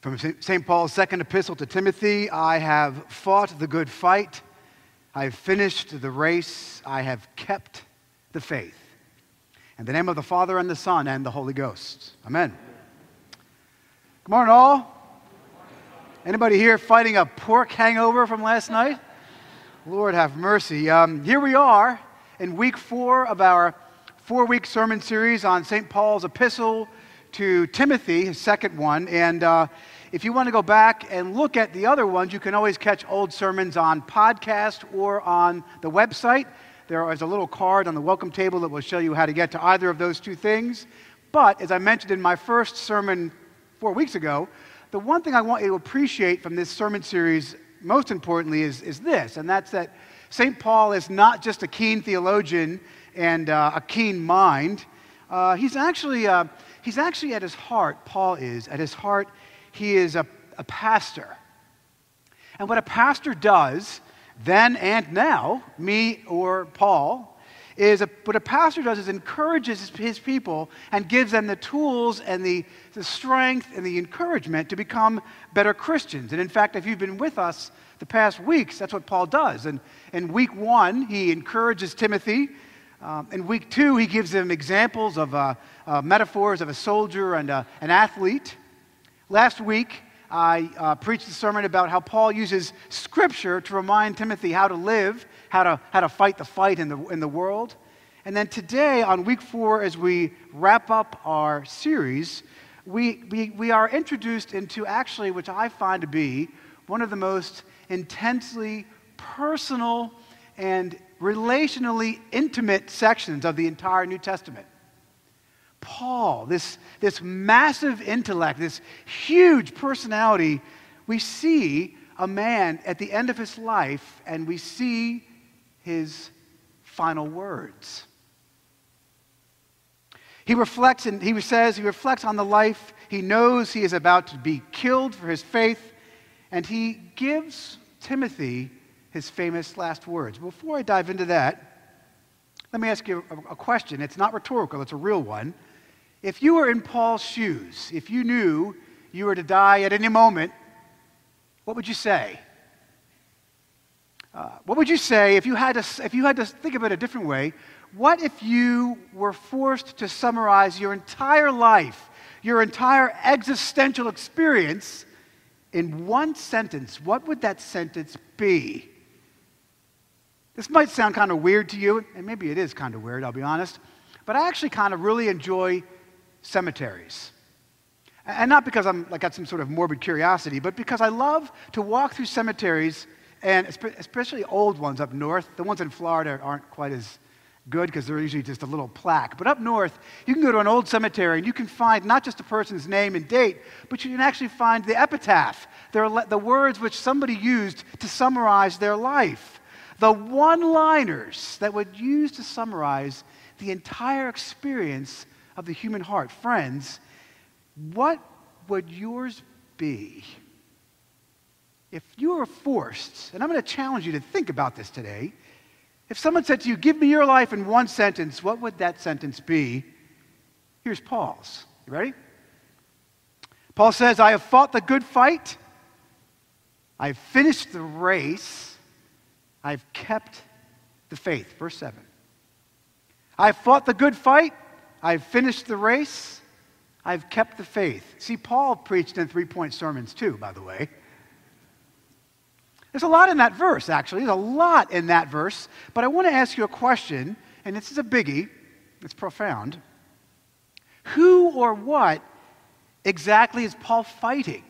From St. Paul's second epistle to Timothy I have fought the good fight, I have finished the race, I have kept the faith. In the name of the Father, and the Son, and the Holy Ghost. Amen. Good morning, all. Anybody here fighting a pork hangover from last night? Lord have mercy. Um, here we are in week four of our four week sermon series on St. Paul's epistle to Timothy, his second one. And uh, if you want to go back and look at the other ones, you can always catch old sermons on podcast or on the website. There is a little card on the welcome table that will show you how to get to either of those two things. But as I mentioned in my first sermon four weeks ago, the one thing I want you to appreciate from this sermon series, most importantly, is, is this, and that's that St. Paul is not just a keen theologian and uh, a keen mind. Uh, he's, actually, uh, he's actually at his heart, Paul is, at his heart, he is a, a pastor. And what a pastor does, then and now, me or Paul, is a, what a pastor does is encourages his, people and gives them the tools and the, the strength and the encouragement to become better Christians. And in fact, if you've been with us the past weeks, that's what Paul does. And in week one, he encourages Timothy. Um, in week two, he gives them examples of uh, uh, metaphors of a soldier and uh, an athlete. Last week, I uh, preached a sermon about how Paul uses Scripture to remind Timothy how to live, how to, how to fight the fight in the, in the world. And then today, on week four, as we wrap up our series, we, we, we are introduced into actually, which I find to be one of the most intensely personal and relationally intimate sections of the entire New Testament. Paul, this, this massive intellect, this huge personality, we see a man at the end of his life and we see his final words. He reflects and he says he reflects on the life he knows he is about to be killed for his faith, and he gives Timothy his famous last words. Before I dive into that, let me ask you a, question. It's not rhetorical, it's a real one. If you were in Paul's shoes, if you knew you were to die at any moment, what would you say? Uh, what would you say if you, had to, if you had to think of it a different way? What if you were forced to summarize your entire life, your entire existential experience in one sentence? What would that sentence be? This might sound kind of weird to you, and maybe it is kind of weird, I'll be honest, but I actually kind of really enjoy cemeteries. And not because I'm like got some sort of morbid curiosity, but because I love to walk through cemeteries, and especially old ones up north. The ones in Florida aren't quite as good because they're usually just a little plaque. But up north, you can go to an old cemetery and you can find not just a person's name and date, but you can actually find the epitaph, the words which somebody used to summarize their life. The one liners that would use to summarize the entire experience of the human heart. Friends, what would yours be if you were forced, and I'm going to challenge you to think about this today, if someone said to you, Give me your life in one sentence, what would that sentence be? Here's Paul's. You ready? Paul says, I have fought the good fight. I've finished the race. I've kept the faith. Verse 7. I've fought the good fight. I've finished the race. I've kept the faith. See, Paul preached in three point sermons too, by the way. There's a lot in that verse, actually. There's a lot in that verse. But I want to ask you a question, and this is a biggie, it's profound. Who or what exactly is Paul fighting?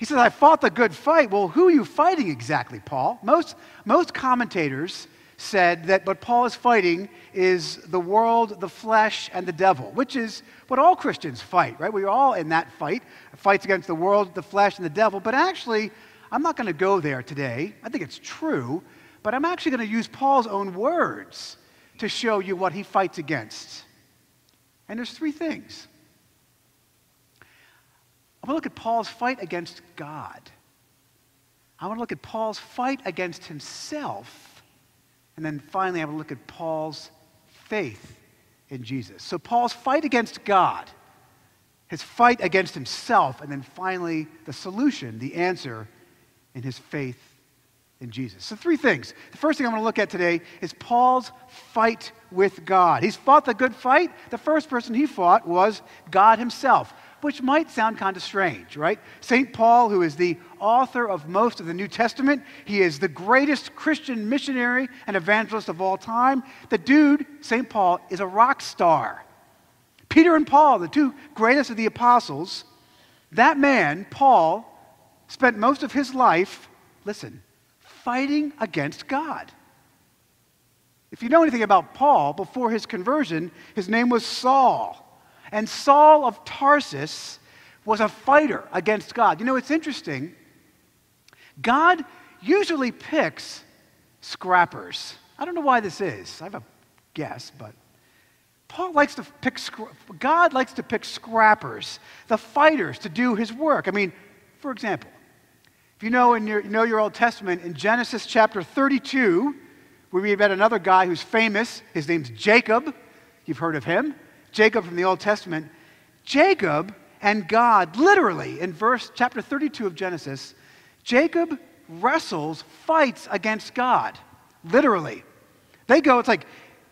He says, I fought the good fight. Well, who are you fighting exactly, Paul? Most, most commentators said that what Paul is fighting is the world, the flesh, and the devil, which is what all Christians fight, right? We're all in that fight, fights against the world, the flesh, and the devil. But actually, I'm not going to go there today. I think it's true, but I'm actually going to use Paul's own words to show you what he fights against. And there's three things. I want to look at Paul's fight against God. I want to look at Paul's fight against himself. And then finally, I want to look at Paul's faith in Jesus. So, Paul's fight against God. his fight against himself, and then finally the solution, the answer in his faith in Jesus. So, three things. The first thing I'm going to look at today is Paul's fight with God. He's fought the good fight. The first person he fought was God himself, which might sound kind of strange, right? St. Paul, who is the author of most of the New Testament, he is the greatest Christian missionary and evangelist of all time. The dude, St. Paul, is a rock star. Peter and Paul, the two greatest of the apostles, that man, Paul, spent most of his life, listen, fighting against God. If you know anything about Paul, before his conversion, his name was Saul. And Saul of Tarsus was a fighter against God. You know, it's interesting. God usually picks scrappers. I don't know why this is. I have a guess, but Paul likes to pick, God likes to pick scrappers, the fighters, to do his work. I mean, for example, if you know, in your, you know your Old Testament, in Genesis chapter 32, we read about another guy who's famous. His name's Jacob. You've heard of him. Jacob from the Old Testament. Jacob and God, literally, in verse chapter 32 of Genesis, Jacob wrestles, fights against God. Literally. They go, it's like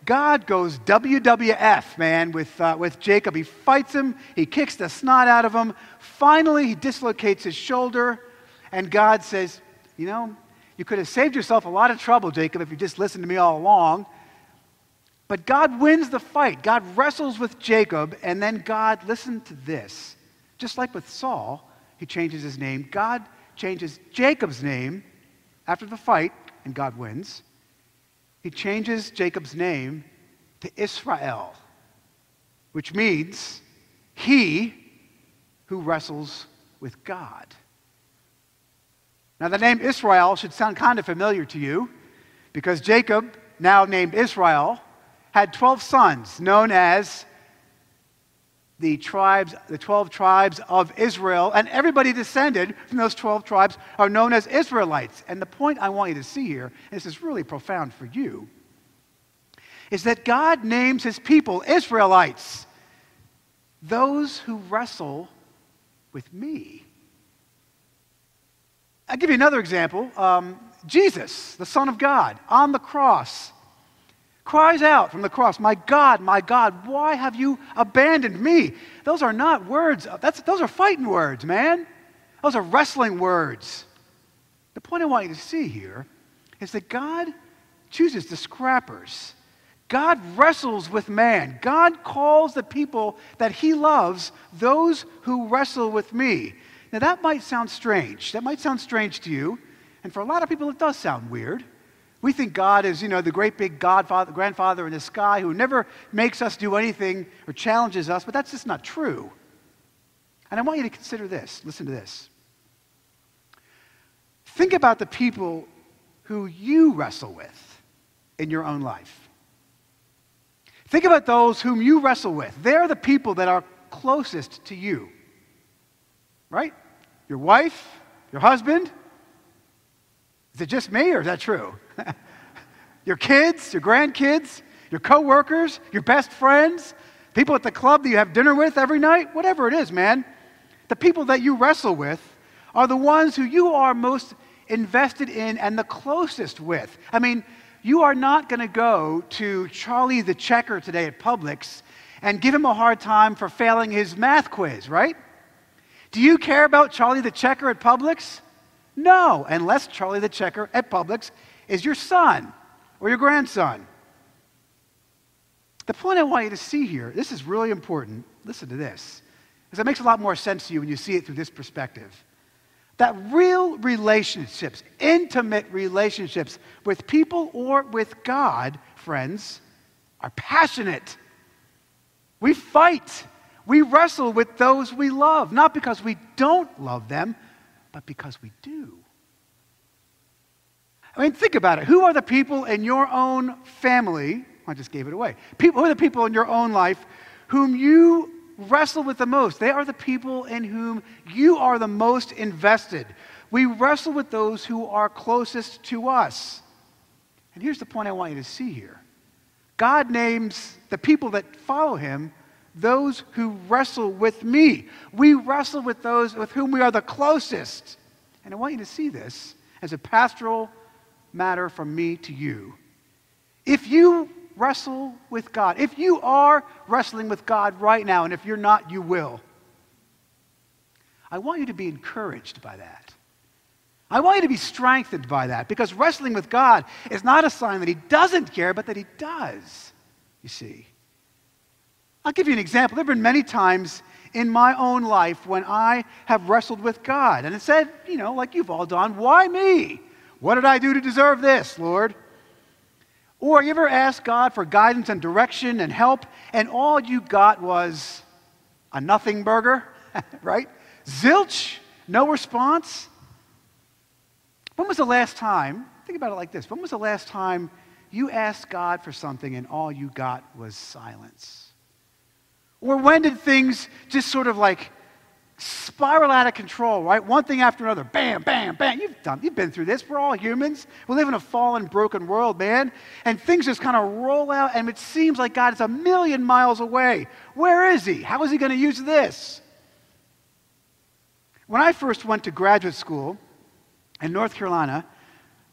God goes WWF, man, with, uh, with Jacob. He fights him, he kicks the snot out of him. Finally, he dislocates his shoulder. And God says, You know, you could have saved yourself a lot of trouble, Jacob, if you just listened to me all along. But God wins the fight. God wrestles with Jacob, and then God, listen to this. Just like with Saul, he changes his name. God changes Jacob's name after the fight, and God wins. He changes Jacob's name to Israel, which means he who wrestles with God. Now, the name Israel should sound kind of familiar to you because Jacob, now named Israel, had 12 sons known as the tribes, the 12 tribes of Israel, and everybody descended from those 12 tribes are known as Israelites. And the point I want you to see here, and this is really profound for you, is that God names his people Israelites, those who wrestle with me. I'll give you another example. Um, Jesus, the Son of God, on the cross, cries out from the cross, My God, my God, why have you abandoned me? Those are not words, that's, those are fighting words, man. Those are wrestling words. The point I want you to see here is that God chooses the scrappers. God wrestles with man. God calls the people that he loves those who wrestle with me. Now, that might sound strange. That might sound strange to you. And for a lot of people, it does sound weird. We think God is, you know, the great big godfather, grandfather in the sky who never makes us do anything or challenges us, but that's just not true. And I want you to consider this. Listen to this. Think about the people who you wrestle with in your own life. Think about those whom you wrestle with. They're the people that are closest to you right? Your wife, your husband. Is it just me or is that true? your kids, your grandkids, your coworkers, your best friends, people at the club that you have dinner with every night, whatever it is, man. The people that you wrestle with are the ones who you are most invested in and the closest with. I mean, you are not going to go to Charlie the checker today at Publix and give him a hard time for failing his math quiz, right? Do you care about Charlie the Checker at Publix? No, unless Charlie the Checker at Publix is your son or your grandson. The point I want you to see here, this is really important. Listen to this, because it makes a lot more sense to you when you see it through this perspective. That real relationships, intimate relationships with people or with God, friends, are passionate. We fight we wrestle with those we love, not because we don't love them, but because we do. I mean, think about it. Who are the people in your own family? I just gave it away. People, who are the people in your own life whom you wrestle with the most? They are the people in whom you are the most invested. We wrestle with those who are closest to us. And here's the point I want you to see here God names the people that follow him those who wrestle with me. We wrestle with those with whom we are the closest. And I want you to see this as a pastoral matter from me to you. If you wrestle with God, if you are wrestling with God right now, and if you're not, you will, I want you to be encouraged by that. I want you to be strengthened by that because wrestling with God is not a sign that He doesn't care, but that He does, you see. I'll give you an example. There have been many times in my own life when I have wrestled with God and it said, you know, like you've all done, why me? What did I do to deserve this, Lord? Or you ever asked God for guidance and direction and help, and all you got was a nothing burger, right? Zilch, no response. When was the last time, think about it like this, when was the last time you asked God for something and all you got was silence? Or when did things just sort of like spiral out of control, right? One thing after another, bam, bam, bam. You've done, you've been through this. We're all humans. We live in a fallen, broken world, man. And things just kind of roll out, and it seems like God is a million miles away. Where is He? How is He going to use this? When I first went to graduate school, in North Carolina,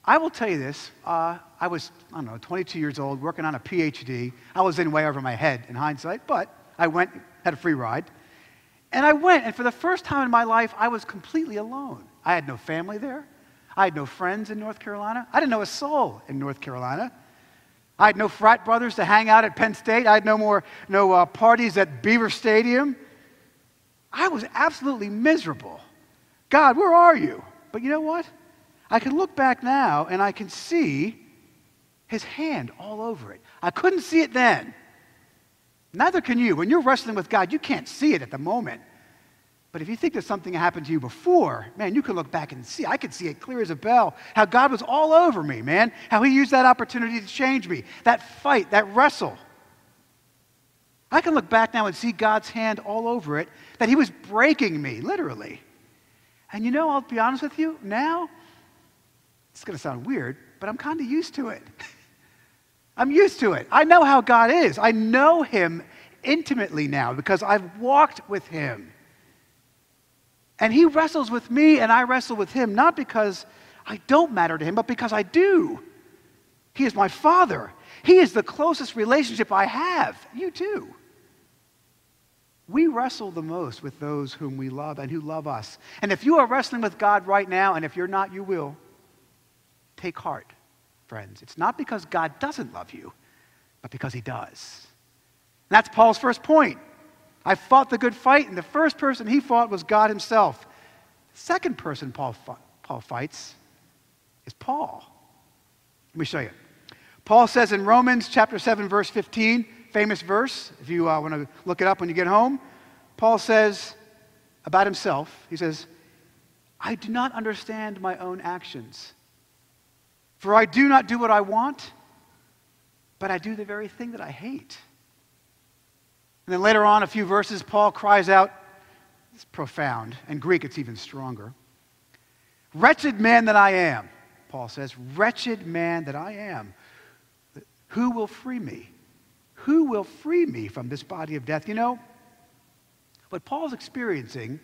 I will tell you this. Uh, I was, I don't know, 22 years old, working on a PhD. I was in way over my head in hindsight, but I went, had a free ride. And I went, and for the first time in my life, I was completely alone. I had no family there. I had no friends in North Carolina. I didn't know a soul in North Carolina. I had no frat brothers to hang out at Penn State. I had no more no uh, parties at Beaver Stadium. I was absolutely miserable. God, where are you? But you know what? I can look back now and I can see his hand all over it. I couldn't see it then. Neither can you. When you're wrestling with God, you can't see it at the moment. But if you think there's something happened to you before, man, you can look back and see. I could see it clear as a bell how God was all over me, man. How he used that opportunity to change me. That fight, that wrestle. I can look back now and see God's hand all over it, that he was breaking me, literally. And you know, I'll be honest with you, now, it's going to sound weird, but I'm kind of used to it. I'm used to it. I know how God is. I know Him intimately now because I've walked with Him. And He wrestles with me and I wrestle with Him, not because I don't matter to Him, but because I do. He is my Father. He is the closest relationship I have. You too. We wrestle the most with those whom we love and who love us. And if you are wrestling with God right now, and if you're not, you will, take heart, friends. It's not because God doesn't love you, but because he does. And that's Paul's first point. I fought the good fight, and the first person he fought was God himself. The second person Paul, Paul fights is Paul. Let me show you. Paul says in Romans chapter 7, verse 15, famous verse, if you uh, want to look it up when you get home. Paul says about himself, he says, I do not understand my own actions. For I do not do what I want, but I do the very thing that I hate. And then later on, a few verses, Paul cries out, it's profound. In Greek, it's even stronger. Wretched man that I am, Paul says, wretched man that I am. Who will free me who will free me from this body of death? You know, what Paul's experiencing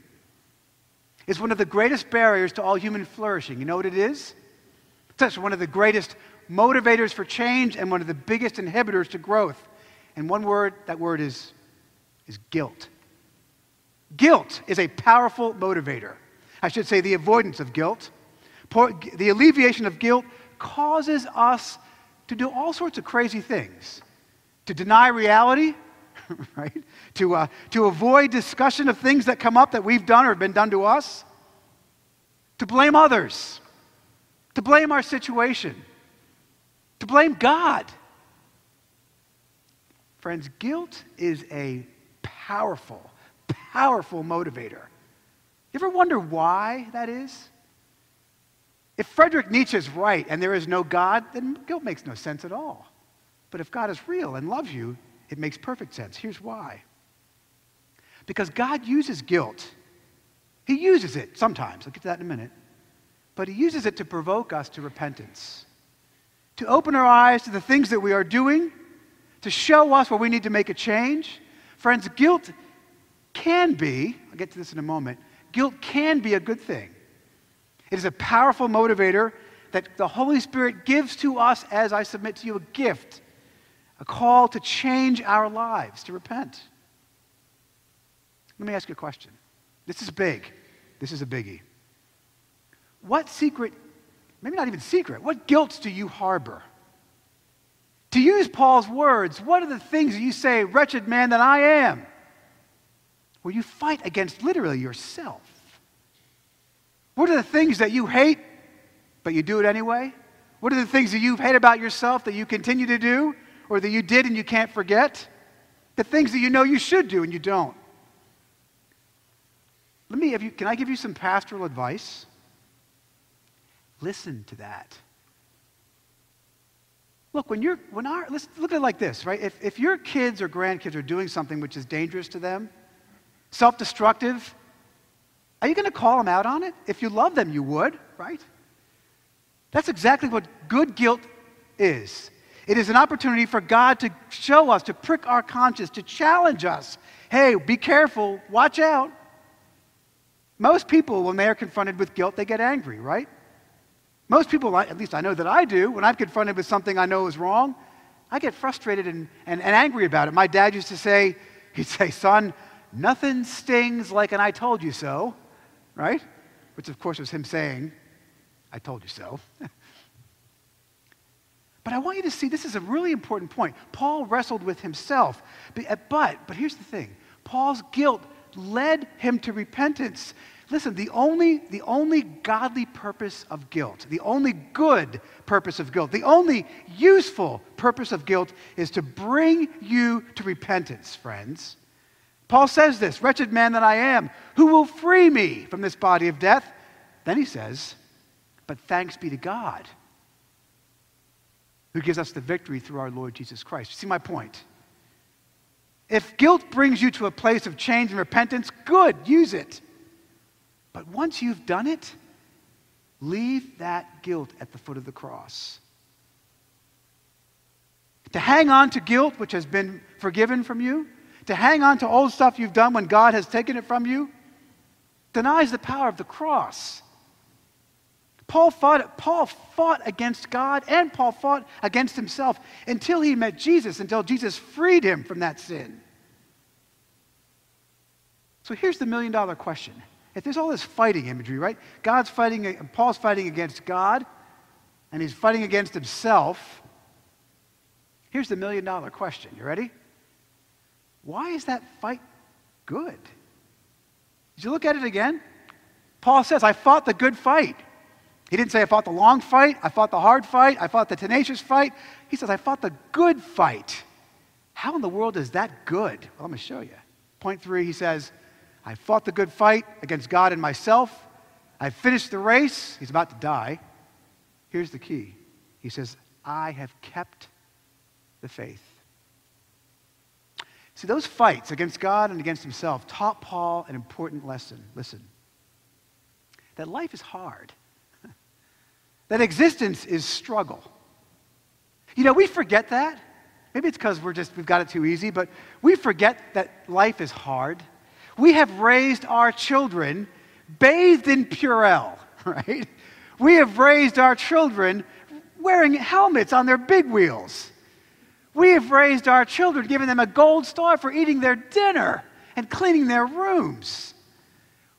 is one of the greatest barriers to all human flourishing. You know what it is? It's one of the greatest motivators for change and one of the biggest inhibitors to growth. And one word, that word is, is guilt. Guilt is a powerful motivator. I should say the avoidance of guilt. The alleviation of guilt causes us to do all sorts of crazy things to deny reality, right? To, uh, to avoid discussion of things that come up that we've done or have been done to us, to blame others, to blame our situation, to blame God. Friends, guilt is a powerful, powerful motivator. You ever wonder why that is? If Frederick Nietzsche is right and there is no God, then guilt makes no sense at all. But if God is real and loves you, it makes perfect sense. Here's why. Because God uses guilt. He uses it sometimes. I'll get to that in a minute. But He uses it to provoke us to repentance, to open our eyes to the things that we are doing, to show us where we need to make a change, Friends, guilt can be, I'll get to this in a moment, guilt can be a good thing. It is a powerful motivator that the Holy Spirit gives to us as I submit to you a gift, a call to change our lives, to repent. Let me ask you a question. This is big. This is a biggie. What secret, maybe not even secret, what guilt do you harbor? To use Paul's words, what are the things that you say, wretched man that I am? Where you fight against literally yourself. What are the things that you hate, but you do it anyway? What are the things that you hate about yourself that you continue to do, or that you did and you can't forget? The things that you know you should do and you don't. Let me, have you, can I give you some pastoral advice? Listen to that. Look, when you're, when our, let's look at it like this, right? If, if your kids or grandkids are doing something which is dangerous to them, self destructive, are you going to call them out on it? If you love them, you would, right? That's exactly what good guilt is. It is an opportunity for God to show us, to prick our conscience, to challenge us. Hey, be careful, watch out. Most people, when they are confronted with guilt, they get angry, right? Most people, at least I know that I do, when I'm confronted with something I know is wrong, I get frustrated and, and, and angry about it. My dad used to say, he'd say, son, nothing stings like an I told you so, right? Which, of course, was him saying, I told you so. but I want you to see this is a really important point. Paul wrestled with himself. Uh, but, but here's the thing Paul's guilt led him to repentance. Listen, the only, the only godly purpose of guilt, the only good purpose of guilt, the only useful purpose of guilt is to bring you to repentance, friends. Paul says this Wretched man that I am, who will free me from this body of death? Then he says, But thanks be to God who gives us the victory through our Lord Jesus Christ. See my point? If guilt brings you to a place of change and repentance, good, use it. But once you've done it, leave that guilt at the foot of the cross. To hang on to guilt which has been forgiven from you, to hang on to old stuff you've done when God has taken it from you, denies the power of the cross. Paul fought, Paul fought against God and Paul fought against himself until he met Jesus, until Jesus freed him from that sin. So here's the million dollar question if there's all this fighting imagery, right? God's fighting, Paul's fighting against God, and he's fighting against himself. Here's the million dollar question. You ready? Why is that fight good? Did you look at it again? Paul says, I fought the good fight. He didn't say, I fought the long fight, I fought the hard fight, I fought the tenacious fight. He says, I fought the good fight. How in the world is that good? Well, let me show you. Point three, he says, I fought the good fight against God and myself. I finished the race. He's about to die. Here's the key He says, I have kept the faith. See, those fights against God and against himself taught Paul an important lesson. Listen, that life is hard, that existence is struggle. You know, we forget that. Maybe it's because we're just, we've got it too easy, but we forget that life is hard. We have raised our children bathed in Purell, right? We have raised our children wearing helmets on their big wheels. We have raised our children, giving them a gold star for eating their dinner and cleaning their rooms.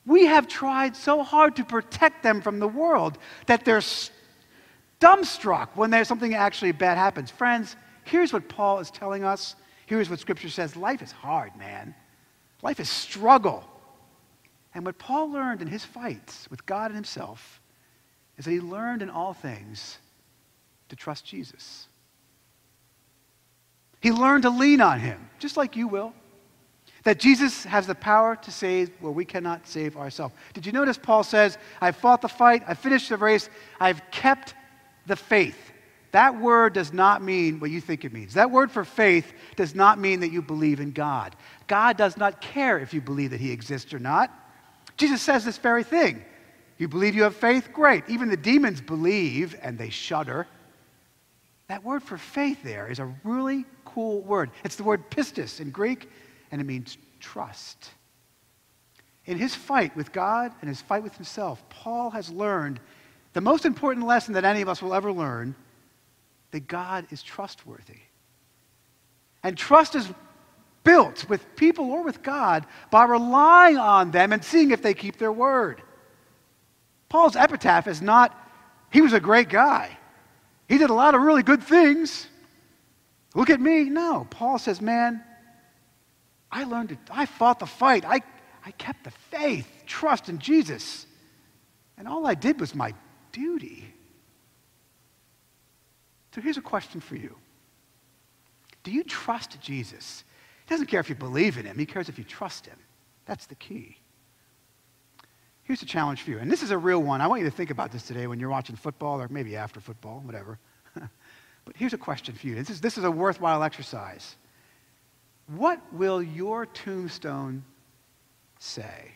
We have tried so hard to protect them from the world that they're dumbstruck when there's something actually bad happens. Friends, here's what Paul is telling us. Here's what Scripture says life is hard, man. Life is struggle. And what Paul learned in his fights with God and himself is that he learned in all things to trust Jesus. He learned to lean on him, just like you will. That Jesus has the power to save where we cannot save ourselves. Did you notice Paul says, I fought the fight, I finished the race, I've kept the faith. That word does not mean what you think it means. That word for faith does not mean that you believe in God. God does not care if you believe that He exists or not. Jesus says this very thing. You believe you have faith? Great. Even the demons believe and they shudder. That word for faith there is a really cool word. It's the word pistis in Greek, and it means trust. In his fight with God and his fight with himself, Paul has learned the most important lesson that any of us will ever learn that God is trustworthy. And trust is built with people or with God by relying on them and seeing if they keep their word. Paul's epitaph is not, he was a great guy. He did a lot of really good things. Look at me. No, Paul says, man, I learned it. I fought the fight. I, I kept the faith, trust in Jesus. And all I did was my duty. So here's a question for you Do you trust Jesus? He doesn't care if you believe in him, he cares if you trust him. That's the key. Here's a challenge for you, and this is a real one. I want you to think about this today when you're watching football or maybe after football, whatever. but here's a question for you. This is, this is a worthwhile exercise. What will your tombstone say?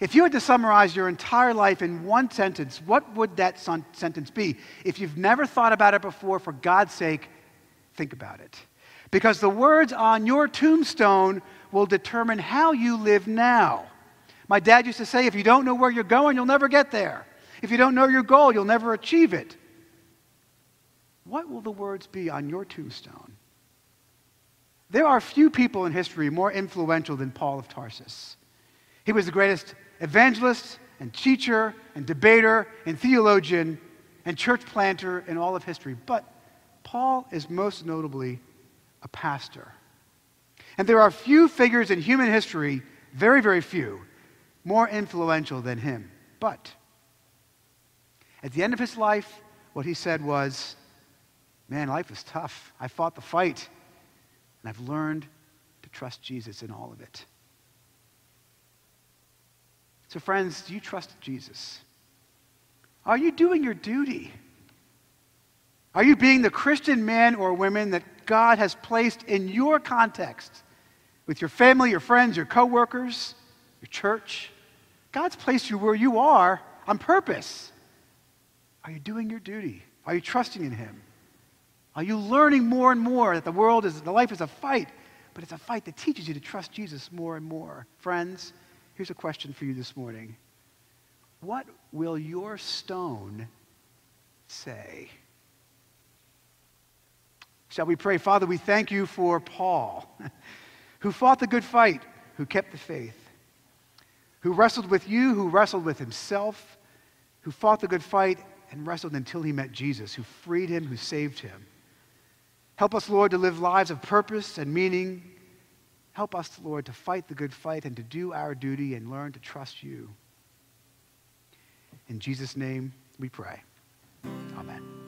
If you had to summarize your entire life in one sentence, what would that sentence be? If you've never thought about it before, for God's sake, think about it. Because the words on your tombstone will determine how you live now. My dad used to say, if you don't know where you're going, you'll never get there. If you don't know your goal, you'll never achieve it. What will the words be on your tombstone? There are few people in history more influential than Paul of Tarsus. He was the greatest evangelist and teacher and debater and theologian and church planter in all of history. But Paul is most notably a pastor. And there are few figures in human history, very, very few, more influential than him. But at the end of his life, what he said was, Man, life is tough. I fought the fight, and I've learned to trust Jesus in all of it. So, friends, do you trust Jesus? Are you doing your duty? Are you being the Christian man or woman that God has placed in your context with your family, your friends, your coworkers, your church? God's placed you where you are on purpose. Are you doing your duty? Are you trusting in Him? Are you learning more and more that the world is, the life is a fight, but it's a fight that teaches you to trust Jesus more and more? Friends, Here's a question for you this morning What will your stone say? Shall we pray? Father, we thank you for Paul, who fought the good fight, who kept the faith, who wrestled with you, who wrestled with himself, who fought the good fight and wrestled until he met Jesus, who freed him, who saved him. Help us, Lord, to live lives of purpose and meaning Help us, Lord, to fight the good fight and to do our duty and learn to trust you. In Jesus' name we pray. Amen.